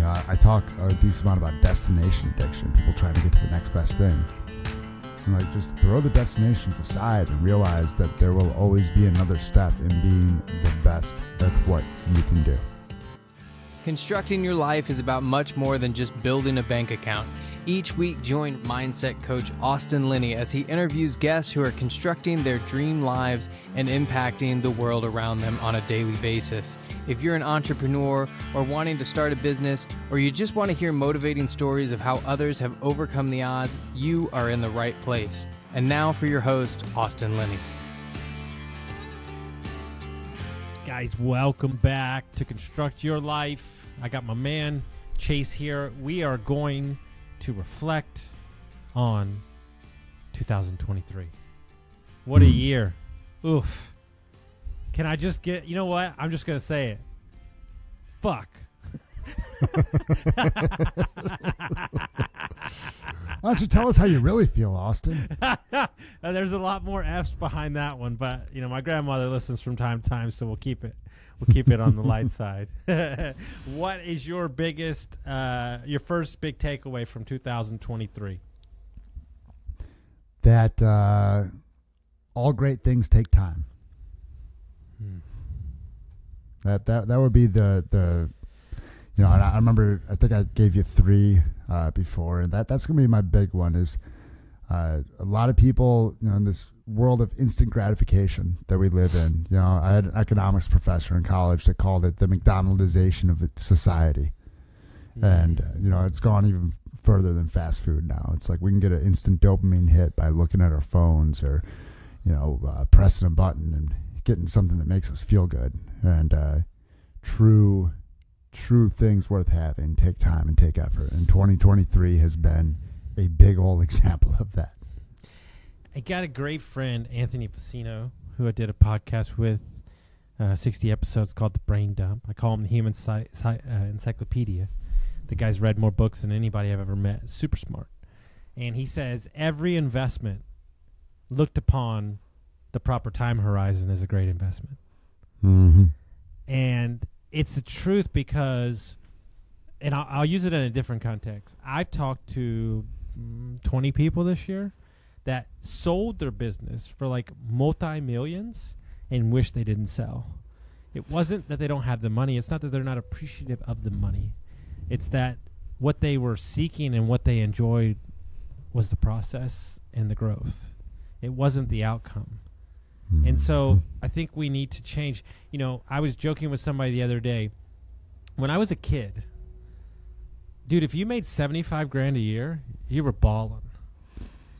Know, I, I talk a decent amount about destination addiction, people trying to get to the next best thing. And like just throw the destinations aside and realize that there will always be another step in being the best at what you can do. Constructing your life is about much more than just building a bank account. Each week, join mindset coach Austin Linney as he interviews guests who are constructing their dream lives and impacting the world around them on a daily basis. If you're an entrepreneur or wanting to start a business, or you just want to hear motivating stories of how others have overcome the odds, you are in the right place. And now for your host, Austin Linney. Guys, welcome back to Construct Your Life. I got my man Chase here. We are going to reflect on 2023. What a Hmm. year. Oof. Can I just get, you know what? I'm just going to say it. Fuck. Why don't you tell us how you really feel, Austin? There's a lot more F's behind that one, but you know, my grandmother listens from time to time, so we'll keep it. We'll keep it on the light side. what is your biggest, uh, your first big takeaway from 2023? That uh, all great things take time. Hmm. That that that would be the the you know, and I I remember I think I gave you three uh, before, and that that's gonna be my big one. Is uh, a lot of people, you know, in this world of instant gratification that we live in. You know, I had an economics professor in college that called it the McDonaldization of society, and uh, you know, it's gone even further than fast food now. It's like we can get an instant dopamine hit by looking at our phones or you know, uh, pressing a button and getting something that makes us feel good. And uh, true, true things worth having take time and take effort. And 2023 has been a big old example of that. I got a great friend, Anthony Pacino, who I did a podcast with, uh, 60 episodes called The Brain Dump. I call him the Human Sci- Sci- uh, Encyclopedia. The guy's read more books than anybody I've ever met. Super smart. And he says every investment looked upon the proper time horizon is a great investment. Mm-hmm. And it's the truth because, and I'll, I'll use it in a different context. I've talked to 20 people this year that sold their business for like multi millions and wish they didn't sell. It wasn't that they don't have the money, it's not that they're not appreciative of the money. It's that what they were seeking and what they enjoyed was the process and the growth. It wasn't the outcome. And so mm-hmm. I think we need to change. You know, I was joking with somebody the other day. When I was a kid, dude, if you made 75 grand a year, you were balling.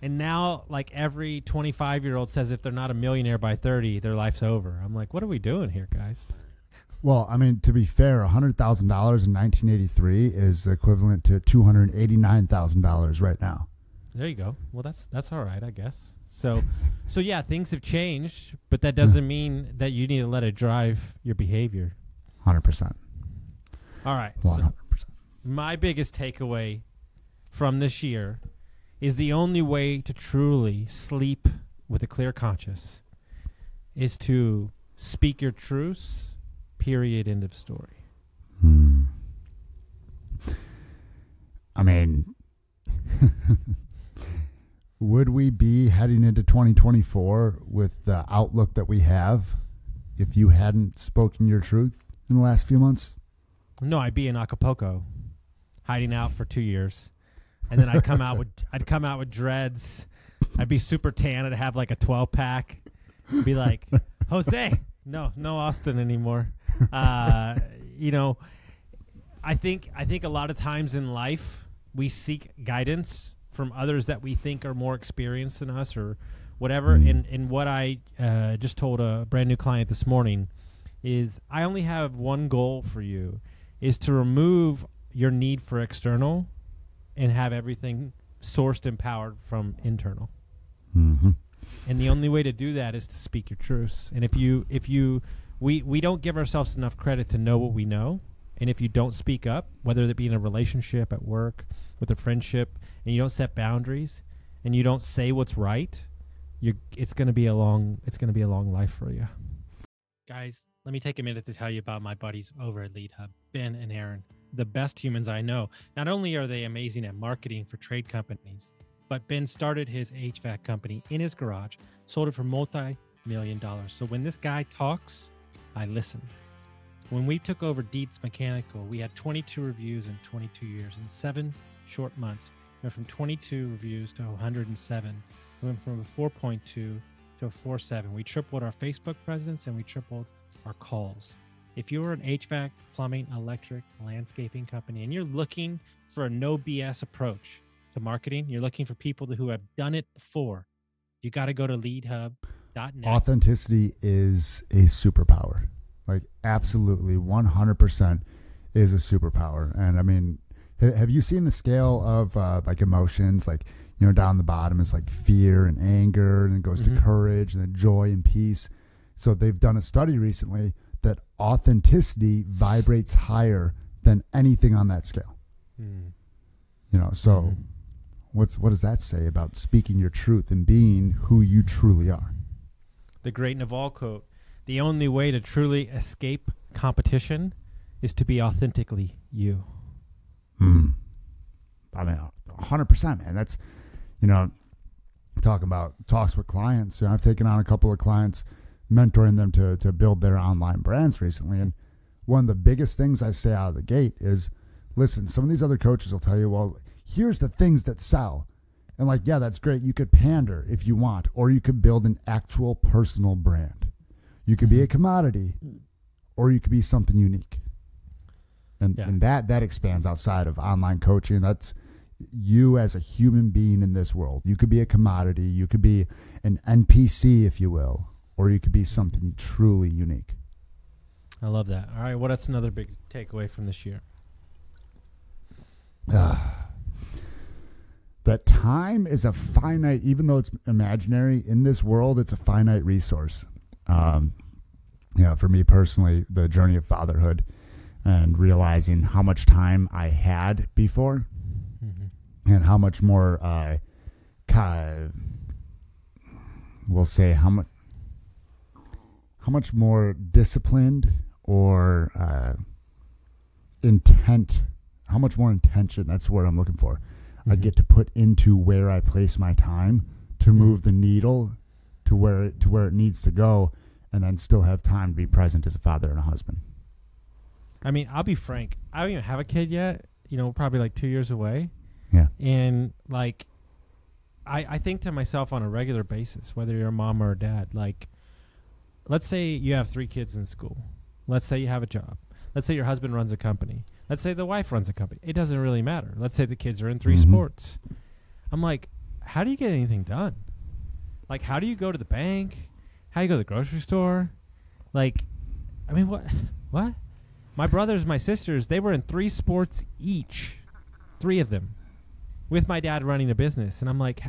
And now, like every 25 year old says, if they're not a millionaire by 30, their life's over. I'm like, what are we doing here, guys? Well, I mean, to be fair, $100,000 in 1983 is equivalent to $289,000 right now. There you go. Well, that's that's all right, I guess. So, so yeah, things have changed, but that doesn't hmm. mean that you need to let it drive your behavior. 100%. All right. 100%. So my biggest takeaway from this year is the only way to truly sleep with a clear conscience is to speak your truths. Period. End of story. Hmm. I mean, would we be heading into 2024 with the outlook that we have if you hadn't spoken your truth in the last few months? No, I'd be in Acapulco, hiding out for two years, and then I'd come out with I'd come out with dreads. I'd be super tan. I'd have like a twelve pack. Be like, Jose, no, no Austin anymore. Uh, you know, I think I think a lot of times in life we seek guidance from others that we think are more experienced than us or whatever. Mm. And and what I uh, just told a brand new client this morning is I only have one goal for you is to remove your need for external and have everything sourced and powered from internal. Mm-hmm. And the only way to do that is to speak your truths. And if you if you we we don't give ourselves enough credit to know what we know. And if you don't speak up, whether it be in a relationship at work, with a friendship, and you don't set boundaries and you don't say what's right, you it's going to be a long it's going to be a long life for you. Guys, let me take a minute to tell you about my buddies over at Lead Hub, Ben and Aaron. The best humans I know. Not only are they amazing at marketing for trade companies, but Ben started his HVAC company in his garage, sold it for multi million dollars. So when this guy talks, I listen. When we took over Dietz Mechanical, we had 22 reviews in 22 years. In seven short months, we went from 22 reviews to 107. We went from a 4.2 to a 4.7. We tripled our Facebook presence and we tripled our calls. If you're an HVAC, plumbing, electric, landscaping company, and you're looking for a no BS approach to marketing, you're looking for people who have done it before, you got to go to leadhub.net. Authenticity is a superpower. Like, absolutely, 100% is a superpower. And I mean, have you seen the scale of uh, like emotions? Like, you know, down the bottom is like fear and anger, and it goes Mhm. to courage and then joy and peace. So they've done a study recently that authenticity vibrates higher than anything on that scale. Hmm. You know, so Mhm. what's what does that say about speaking your truth and being who you truly are? the great Naval quote The only way to truly escape competition is to be authentically you. Hmm. I mean, hundred percent, man. That's you know, talking about talks with clients. You know, I've taken on a couple of clients, mentoring them to to build their online brands recently, and one of the biggest things I say out of the gate is, listen. Some of these other coaches will tell you, well, here's the things that sell, and like, yeah, that's great. You could pander if you want, or you could build an actual personal brand. You could be mm-hmm. a commodity, or you could be something unique. And, Yeah. and that that expands outside of online coaching. That's you as a human being in this world. You could be a commodity, you could be an NPC, if you will, or you could be something truly unique. I love that. All right, what else another big takeaway from this year? that time is a finite, even though it's imaginary in this world, it's a finite resource. Um, you know, for me personally, the journey of fatherhood and realizing how much time I had before Mm-hmm. and how much more uh kind we'll say how much how much more disciplined or uh intent how much more intention that's what i'm looking for i Mhm. get to put into where i place my time to move the needle to where it to where it needs to go and then still have time to be present as a father and a husband I mean, I'll be frank. I don't even have a kid yet. You know, probably like two years away. yeah And like, I I think to myself on a regular basis, whether you're a mom or a dad, like, let's say you have three kids in school. Let's say you have a job. Let's say your husband runs a company. Let's say the wife runs a company. It doesn't really matter. Let's say the kids are in 3 Mhm. sports. I'm like, how do you get anything done? Like, how do you go to the bank? How do you go to the grocery store? Like, I mean, what? What? My brothers, my sisters, they were in three sports each, three of them, with my dad running a business, and I'm like,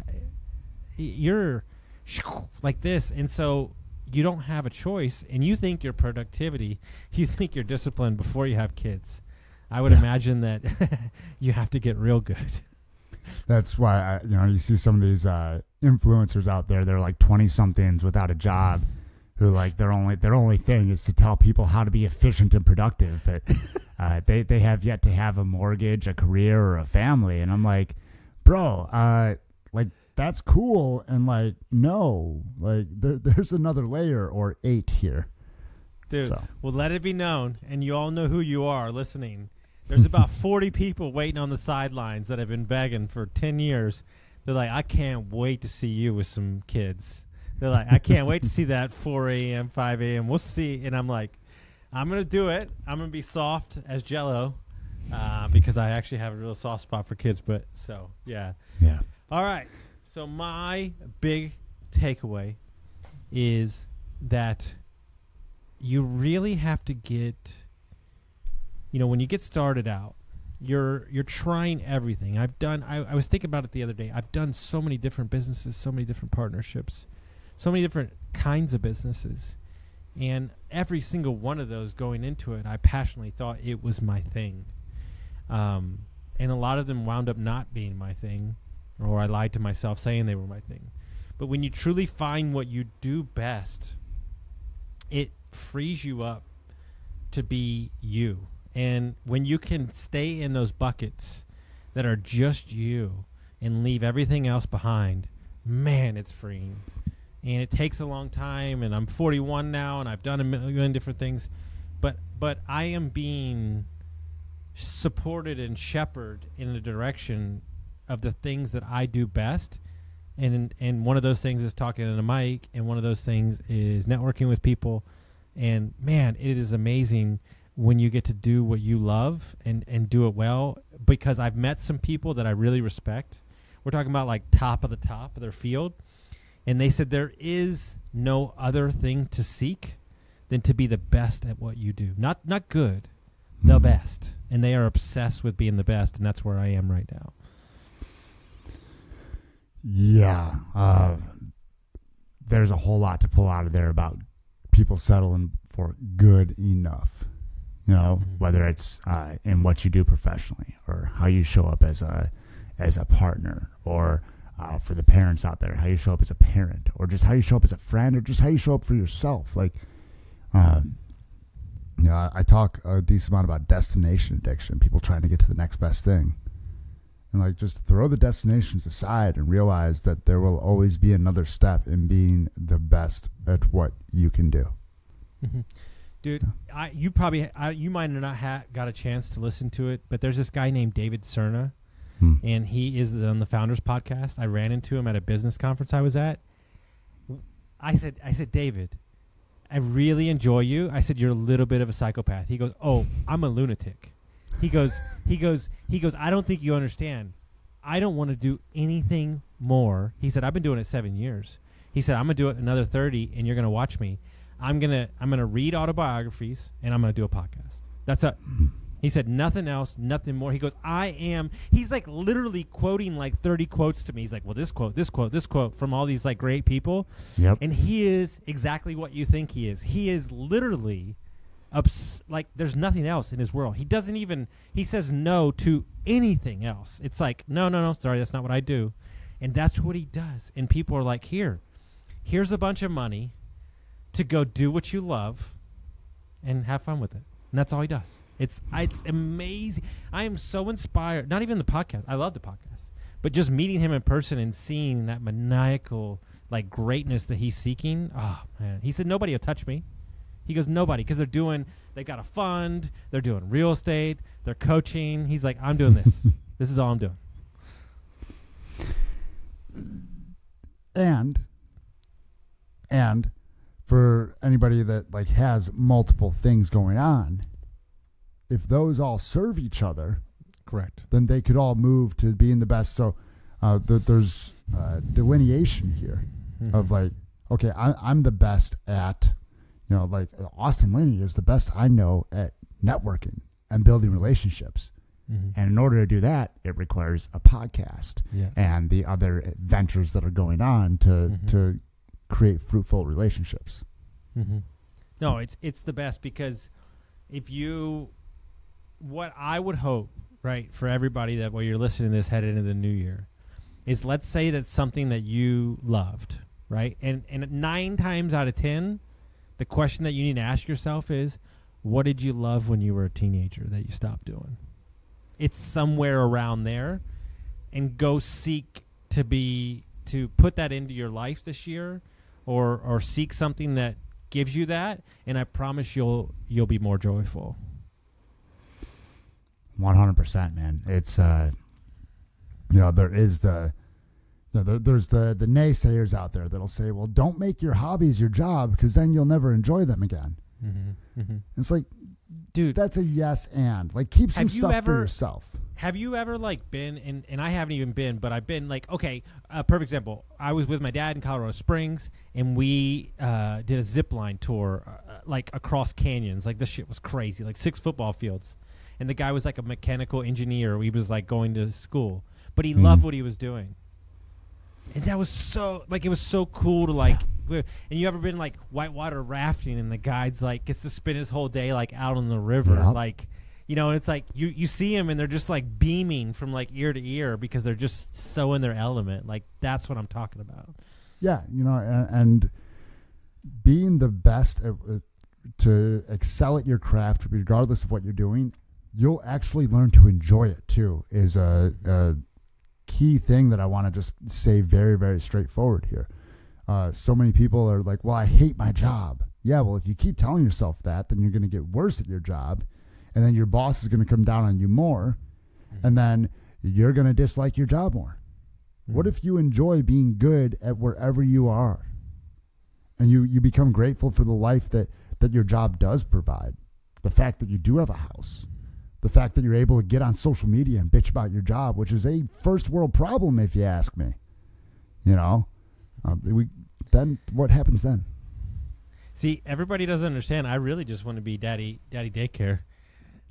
you're like this, and so you don't have a choice, and you think your productivity, you think you're disciplined before you have kids. I would Yeah. imagine that you have to get real good. That's why I, you know you see some of these uh, influencers out there. They're like twenty somethings without a job, who like their only their only thing is to tell people how to be efficient and productive. But uh, they they have yet to have a mortgage, a career, or a family. And I'm like, bro, uh, like that's cool. And like, no, like there, there's another layer or eight here. Dude, So. well, let it be known, and you all know who you are listening. There's about 40 people waiting on the sidelines that have been begging for 10 years. They're like, I can't wait to see you with some kids. They're like, I can't wait to see that 4 a.m., 5 a.m. We'll see. And I'm like, I'm going to do it. I'm going to be soft as jello uh, because I actually have a real soft spot for kids. But so, yeah. Yeah. All right. So my big takeaway is that you really have to get you know when you get started out you're you're trying everything. I've done I, I was thinking about it the other day. I've done so many different businesses so many different partnerships so many different kinds of businesses. And every single one of those going into it i passionately thought it was my thing. Um, and a lot of them wound up not being my thing or i lied to myself saying they were my thing but when you truly find what you do best it frees you up to be you And when you can stay in those buckets that are just you and leave everything else behind, man, it's freeing. And it takes a long time. And I'm 41 now, and I've done a million different things, but but I am being supported and shepherded in a direction of the things that I do best. And and one of those things is talking to the mic, and one of those things is networking with people. And man, it is amazing when you get to do what you love and and do it well. Because I've met some people that I really respect. We're talking about like top of the top of their field, and they said there is no other thing to seek than to be the best at what you do. Not not good, the Mhm. best. And they are obsessed with being the best, and that's where I am right now. Yeah. Uh, there's a whole lot to pull out of there about people settling for good enough. You know, Mhm. whether it's uh, in what you do professionally or how you show up as a as a partner or uh, for the parents out there, how you show up as a parent or just how you show up as a friend or just how you show up for yourself. Like, um, you know, I, I talk a decent amount about destination addiction, people trying to get to the next best thing and like just throw the destinations aside and realize that there will always be another step in being the best at what you can do. Mhm. Dude, I you probably I, you might have not ha- got a chance to listen to it, but there's this guy named David Senra, Hmm. and he is on the Founders Podcast. I ran into him at a business conference I was at. I said, I said, David, I really enjoy you. I said, you're a little bit of a psychopath. He goes, Oh, I'm a lunatic. He goes, he goes, he goes. I don't think you understand. I don't want to do anything more. He said, I've been doing it seven years. He said, I'm gonna do it another thirty, and you're gonna watch me. I'm gonna, I'm gonna read autobiographies, and I'm gonna do a podcast. That's it. He said nothing else, nothing more. He goes, I am. He's like literally quoting like 30 quotes to me. He's like, well, this quote, this quote, this quote from all these like great people. Yep. And he is exactly what you think he is. He is literally ups- like there's nothing else in his world. He doesn't even he says no to anything else. It's like, no, no, no, sorry, that's not what I do. And that's what he does. And people are like, "Here. Here's a bunch of money to go do what you love and have fun with it." And that's all he does. It's it's amazing. I am so inspired. Not even the podcast. I love the podcast. But just meeting him in person and seeing that maniacal like greatness that he's seeking. Oh man, he said nobody will touch me. He goes nobody because they're doing. They got a fund. They're doing real estate. They're coaching. He's like, I'm doing this. this is all I'm doing. and and for anybody that like has multiple things going on if those all serve each other Correct. then they could all move to being the best so uh, th- there's uh, delineation here Mm-hmm. of like okay I, i'm the best at you know like austin linney is the best i know at networking and building relationships Mhm. and in order to do that it requires a podcast yeah. and the other ventures that are going on to Mhm. to create fruitful relationships. Mm-hmm. No, it's it's the best because if you, what I would hope, right, for everybody that while you're listening to this headed into the new year, is let's say that's something that you loved, right, and and nine times out of ten, the question that you need to ask yourself is, what did you love when you were a teenager that you stopped doing? It's somewhere around there, and go seek to be to put that into your life this year or or seek something that gives you that and i promise you'll you'll be more joyful One hundred percent, man. It's uh, you know, there is the, you know, there, there's the the naysayers out there that'll say, well, don't make your hobbies your job because then you'll never enjoy them again. mm-hmm. Mm-hmm. It's like dude that's a yes and like keep some Have you stuff ever- for yourself. have you ever like been and, and i haven't even been but i've been like okay a perfect example i was with my dad in colorado springs and we uh, did a zip line tour uh, like across canyons like this shit was crazy like six football fields and the guy was like a mechanical engineer he was like going to school but he Mhm. loved what he was doing and that was so like it was so cool to like and you ever been like whitewater rafting and the guide's like gets to spend his whole day like out on the river Yep. like you know and it's like you you see them and they're just like beaming from like ear to ear because they're just so in their element like that's what i'm talking about Yeah, you know, and, and being the best at, uh, to excel at your craft, regardless of what you're doing, you'll actually learn to enjoy it too. Is a, a key thing that I want to just say very very straightforward here. Uh, so many people are like, "Well, I hate my job." Yeah, well, if you keep telling yourself that, then you're going to get worse at your job, and then your boss is going to come down on you more, and then you're going to dislike your job more. What if you enjoy being good at wherever you are? And you, you become grateful for the life that, that your job does provide. The fact that you do have a house. The fact that you're able to get on social media and bitch about your job, which is a first world problem, if you ask me. You know, um, we then what happens then? See, everybody doesn't understand. I really just want to be daddy, daddy daycare.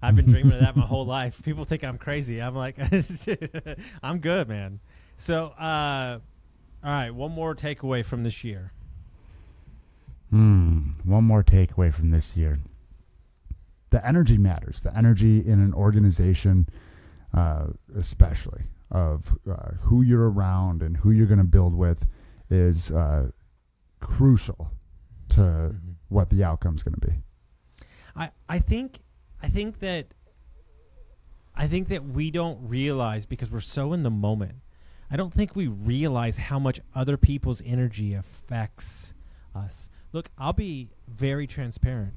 I've been dreaming of that my whole life. People think I'm crazy. I'm like, I'm good, man. So, uh, all right, one more takeaway from this year. Hmm. One more takeaway from this year. The energy matters. The energy in an organization, uh, especially of uh, who you're around and who you're going to build with, is uh, crucial to what the outcome's going to be. I, I think I think that I think that we don't realize because we're so in the moment. I don't think we realize how much other people's energy affects us. Look, I'll be very transparent.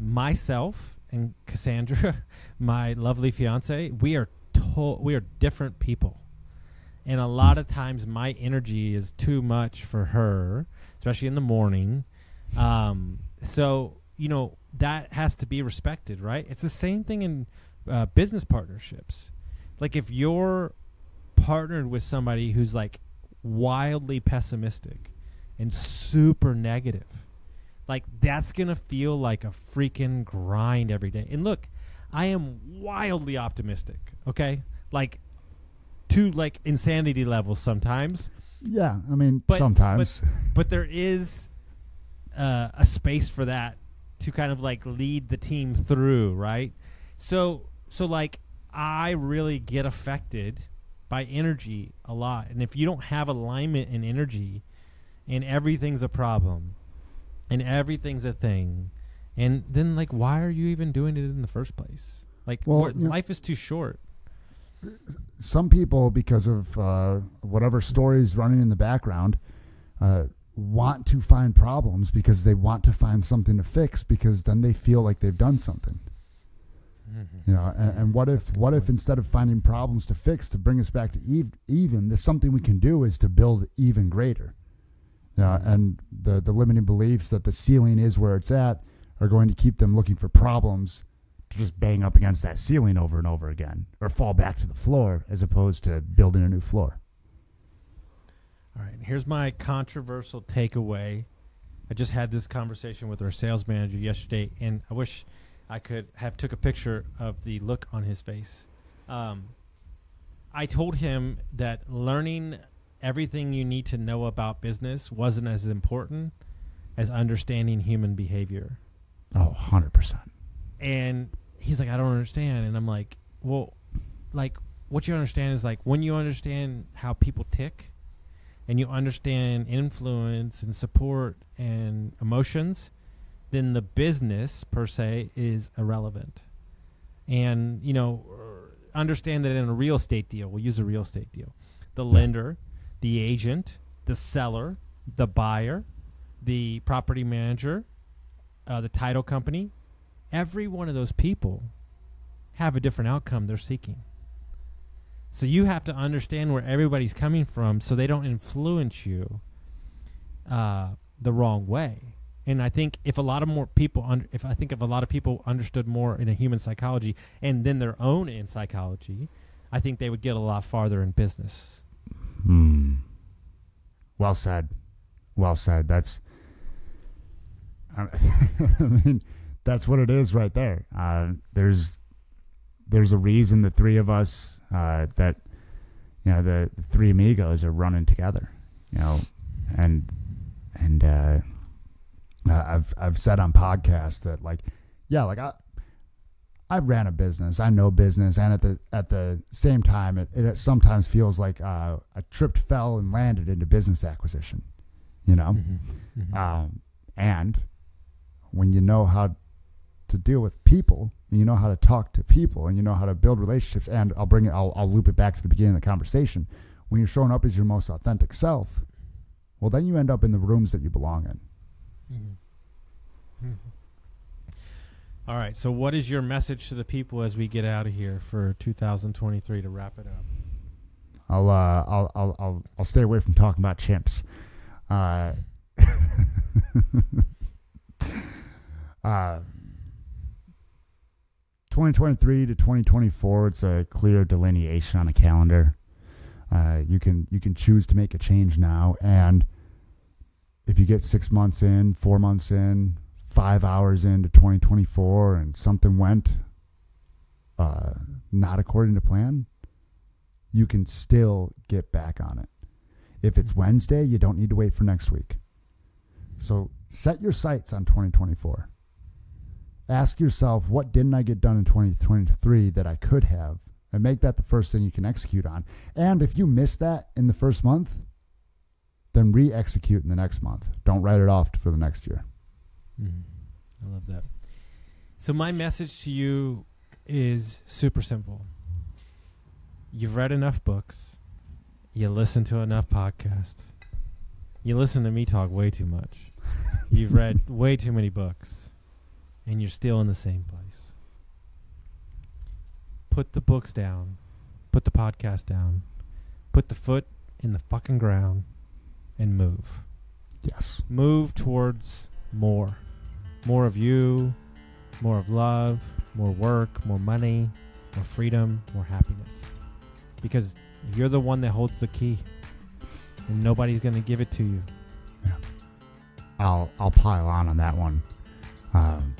Myself and Cassandra, my lovely fiance, we are to- we are different people. And a lot of times my energy is too much for her, especially in the morning. Um, so, you know, that has to be respected, right? It's the same thing in uh, business partnerships. Like if you're partnered with somebody who's like wildly pessimistic and super negative, like that's going to feel like a freaking grind every day. And look, I am wildly optimistic, okay? Like to like insanity levels sometimes. Yeah, I mean, But- sometimes. but there is uh, a space for that to kind of like lead the team through, right? So, so like I really get affected by energy a lot, and if you don't have alignment in energy, and everything's a problem, and everything's a thing, and then like why are you even doing it in the first place? Like, Well, you know- life is too short. some people, because of uh, whatever stories running in the background, uh, want to find problems because they want to find something to fix because then they feel like they've done something. You know, and, and what if what if instead of finding problems to fix to bring us back to ev- even, there's something we can do is to build even greater. You know, and the the limiting beliefs that the ceiling is where it's at are going to keep them looking for problems to just bang up against that ceiling over and over again, or fall back to the floor as opposed to building a new floor. All right, here's my controversial takeaway. I just had this conversation with our sales manager yesterday, and I wish I could have took a picture of the look on his face. Um, I told him that learning everything you need to know about business wasn't as important as understanding human behavior. Oh, 100%. And he's like, I don't understand. And I'm like, well, like, what you understand is like when you understand how people tick and you understand influence and support and emotions, then the business per se is irrelevant. And, you know, understand that in a real estate deal, we'll use a real estate deal, the lender, the agent, the seller, the buyer, the property manager, uh, the title company, every one of those people have a different outcome they're seeking. So you have to understand where everybody's coming from so they don't influence you uh, the wrong way. And I think if a lot of more people, under, if I think if a lot of people understood more in a human psychology and then their own in psychology, I think they would get a lot farther in business. Hmm. Well said. Well said. That's. I mean, that's what it is right there. Uh, there's, there's a reason the three of us uh, that, you know, the, the three amigos are running together. You know, and and uh, uh, I've I've said on podcasts that like, yeah, like I. I ran a business. I know business, and at the at the same time, it, it sometimes feels like uh, I tripped, fell, and landed into business acquisition. You know, um, and when you know how to deal with people and you know how to talk to people and you know how to build relationships and I'll bring it I'll, I'll loop it back to the beginning of the conversation when you're showing up as your most authentic self well then you end up in the rooms that you belong in Mm-hmm. Mm-hmm. All right. So, what is your message to the people as we get out of here for 2023 to wrap it up? I'll uh I'll I'll I'll, I'll stay away from talking about chimps uh uh 2023 to 2024 it's a clear delineation on a calendar uh, you can you can choose to make a change now and if you get six months in four months in five hours into 2024 and something went uh, not according to plan you can still get back on it if it's wednesday you don't need to wait for next week so set your sights on 2024 ask yourself what didn't I get done in 2023 that I could have and make that the first thing you can execute on. And if you miss that in the first month, then re-execute in the next month. Don't write it off for the next year. Mm-hmm. I love that. So my message to you is super simple. You've read enough books. You listen to enough podcasts. You listen to me talk way too much. You've read way too many books and you're still in the same place. Put the books down. Put the podcast down. Put the foot in the fucking ground and move. Yes. Move towards more. More of you, more of love, more work, more money, more freedom, more happiness. Because you're the one that holds the key and nobody's going to give it to you. Yeah. I'll I'll pile on on that one. Um,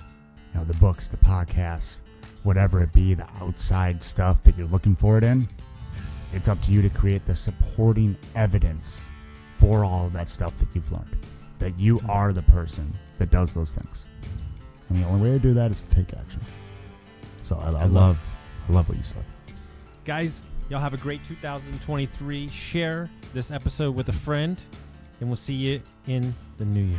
you know, the books, the podcasts, whatever it be, the outside stuff that you're looking for it in. It's up to you to create the supporting evidence for all of that stuff that you've learned. That you hmm. are the person that does those things. And the only way to do that is to take action. So I, I, I love- love I love what you said. Guys, y'all have a great 2023. Share this episode with a friend, and we'll see you in the new year.